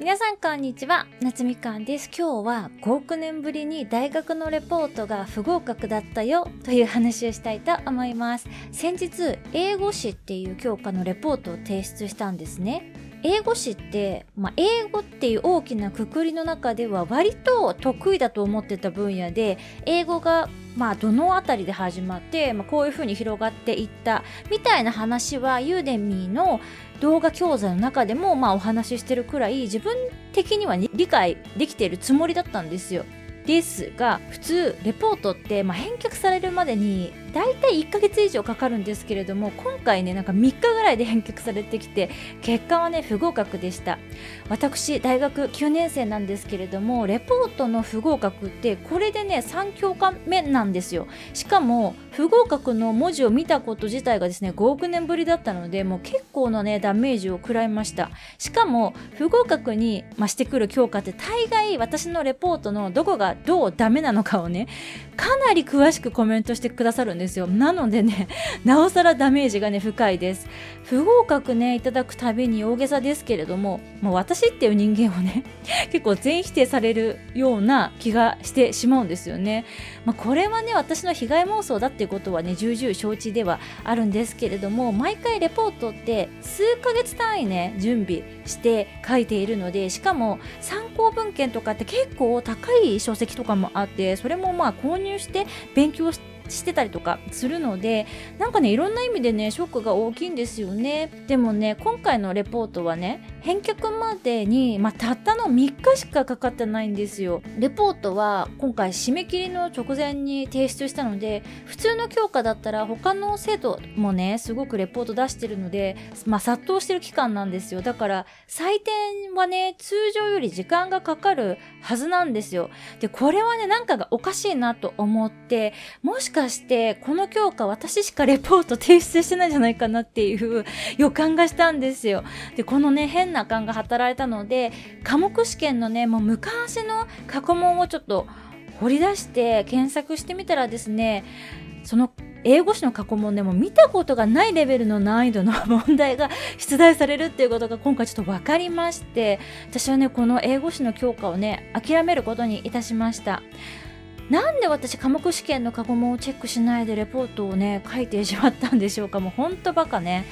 皆さんこんにちは。夏みかんです。今日は5億年ぶりに大学のレポートが不合格だったよという話をしたいと思います。先日英語史っていう教科のレポートを提出したんですね。英語史って、まあ、英語っていう大きなくくりの中では割と得意だと思ってた分野で英語がまあどの辺りで始まって、まあ、こういうふうに広がっていったみたいな話はユーデミーの動画教材の中でもまあお話ししてるくらい自分的には理解できているつもりだったんですよ。ですが普通レポートってまあ返却されるまでに大体1ヶ月以上かかるんですけれども今回ねなんか3日ぐらいで返却されてきて結果はね不合格でした。私大学9年生なんですけれどもレポートの不合格ってこれでね3教科目なんですよ。しかも不合格の文字を見たこと自体がですね5億年ぶりだったのでもう結構なねダメージを食らいました。しかも不合格に、ましてくる教科って大概私のレポートのどこがどうダメなのかをねかなり詳しくコメントしてくださるんですよ。なのでね なおさらダメージがね深いです。不合格ねいただくたびに大げさですけれどももう私っていう人間をね 結構全否定されるような気がしてしまうんですよね、まあ、これはね私の被害妄想だっていうことはね重々承知ではあるんですけれども毎回レポートって数ヶ月単位ね準備して書いているのでしかも参考文献とかって結構高い書籍とかもあってそれもまあ購入して勉強してしてたりとかするのでなんかねいろんな意味でねショックが大きいんですよね。でもね今回のレポートはね返却までに、まあ、たったの3日しかかかってないんですよ。レポートは今回締め切りの直前に提出したので普通の教科だったら他の生徒もねすごくレポート出してるので、まあ、殺到してる期間なんですよ。だから採点はね通常より時間がかかるはずなんですよ。でこれはねなんかがおかしいなと思ってもしかしてこの教科私しかレポート提出してないんじゃないかなっていう予感がしたんですよ。でこのね変な感が働いたので科目試験のねもう昔の過去問をちょっと掘り出して検索してみたらですねその英語詞の過去問でも見たことがないレベルの難易度の問題が 出題されるっていうことが今回ちょっと分かりまして私はねこの英語詞の教科をね諦めることにいたしました。なんで私科目試験の過去問をチェックしないでレポートをね書いてしまったんでしょうか。もうほんとバカね。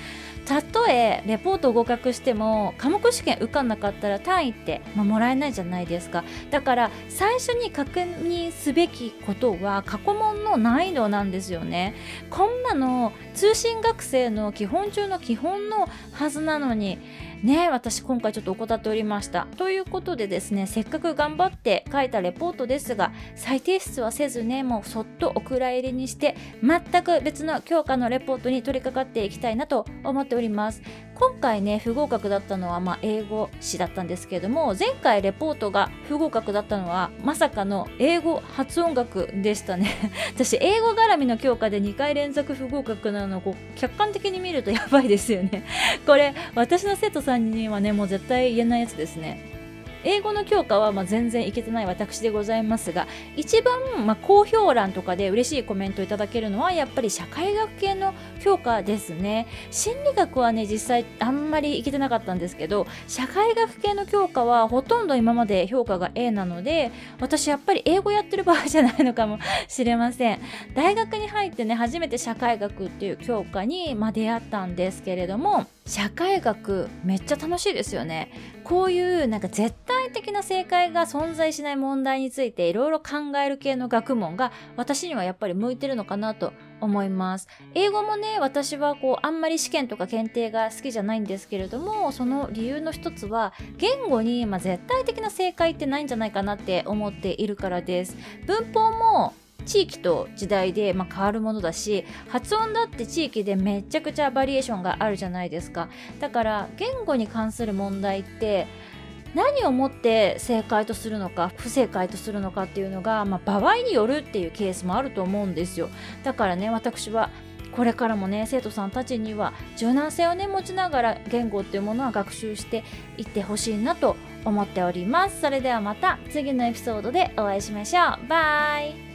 たとえレポート合格しても科目試験受かんなかったら単位って、まあ、もらえないじゃないですか。だから最初に確認すべきことは過去問の難易度なんですよね。こんなの通信学生の基本中の基本のはずなのにね私今回ちょっと怠っておりました。ということでですねせっかく頑張って書いたレポートですが再提出はせずねもうそっとお蔵入りにして全く別の教科のレポートに取り掛かっていきたいなと思っております。今回ね不合格だったのはまあ英語詞だったんですけれども前回レポートが不合格だったのはまさかの英語発音楽でしたね。私英語絡みの教科で2回連続不合格なのを客観的に見るとやばいですよね。これ私の生徒さんにはねもう絶対言えないやつですね。英語の教科はま全然いけてない私でございますが一番ま好評欄とかで嬉しいコメントいただけるのはやっぱり社会学系の教科ですね。心理学はね実際あんまりいけてなかったんですけど社会学系の教科はほとんど今まで評価が A なので私やっぱり英語やってる場合じゃないのかもしれません。大学に入ってね初めて社会学っていう教科に、ま出会ったんですけれども社会学めっちゃ楽しいですよね。こういうなんか絶対的な正解が存在しない問題についていろいろ考える系の学問が私にはやっぱり向いてるのかなと思います。英語もね私はこうあんまり試験とか検定が好きじゃないんですけれどもその理由の一つは言語に、まあ、絶対的な正解ってないんじゃないかなって思っているからです。文法も地域と時代で、まあ、変わるものだし発音だって地域でめちゃくちゃバリエーションがあるじゃないですか。だから言語に関する問題って何をもって正解とするのか不正解とするのかっていうのが、まあ、場合によるっていうケースもあると思うんですよ。だからね私はこれからもね生徒さんたちには柔軟性をね持ちながら言語っていうものは学習していってほしいなと思っております。それではまた次のエピソードでお会いしましょう。バイ。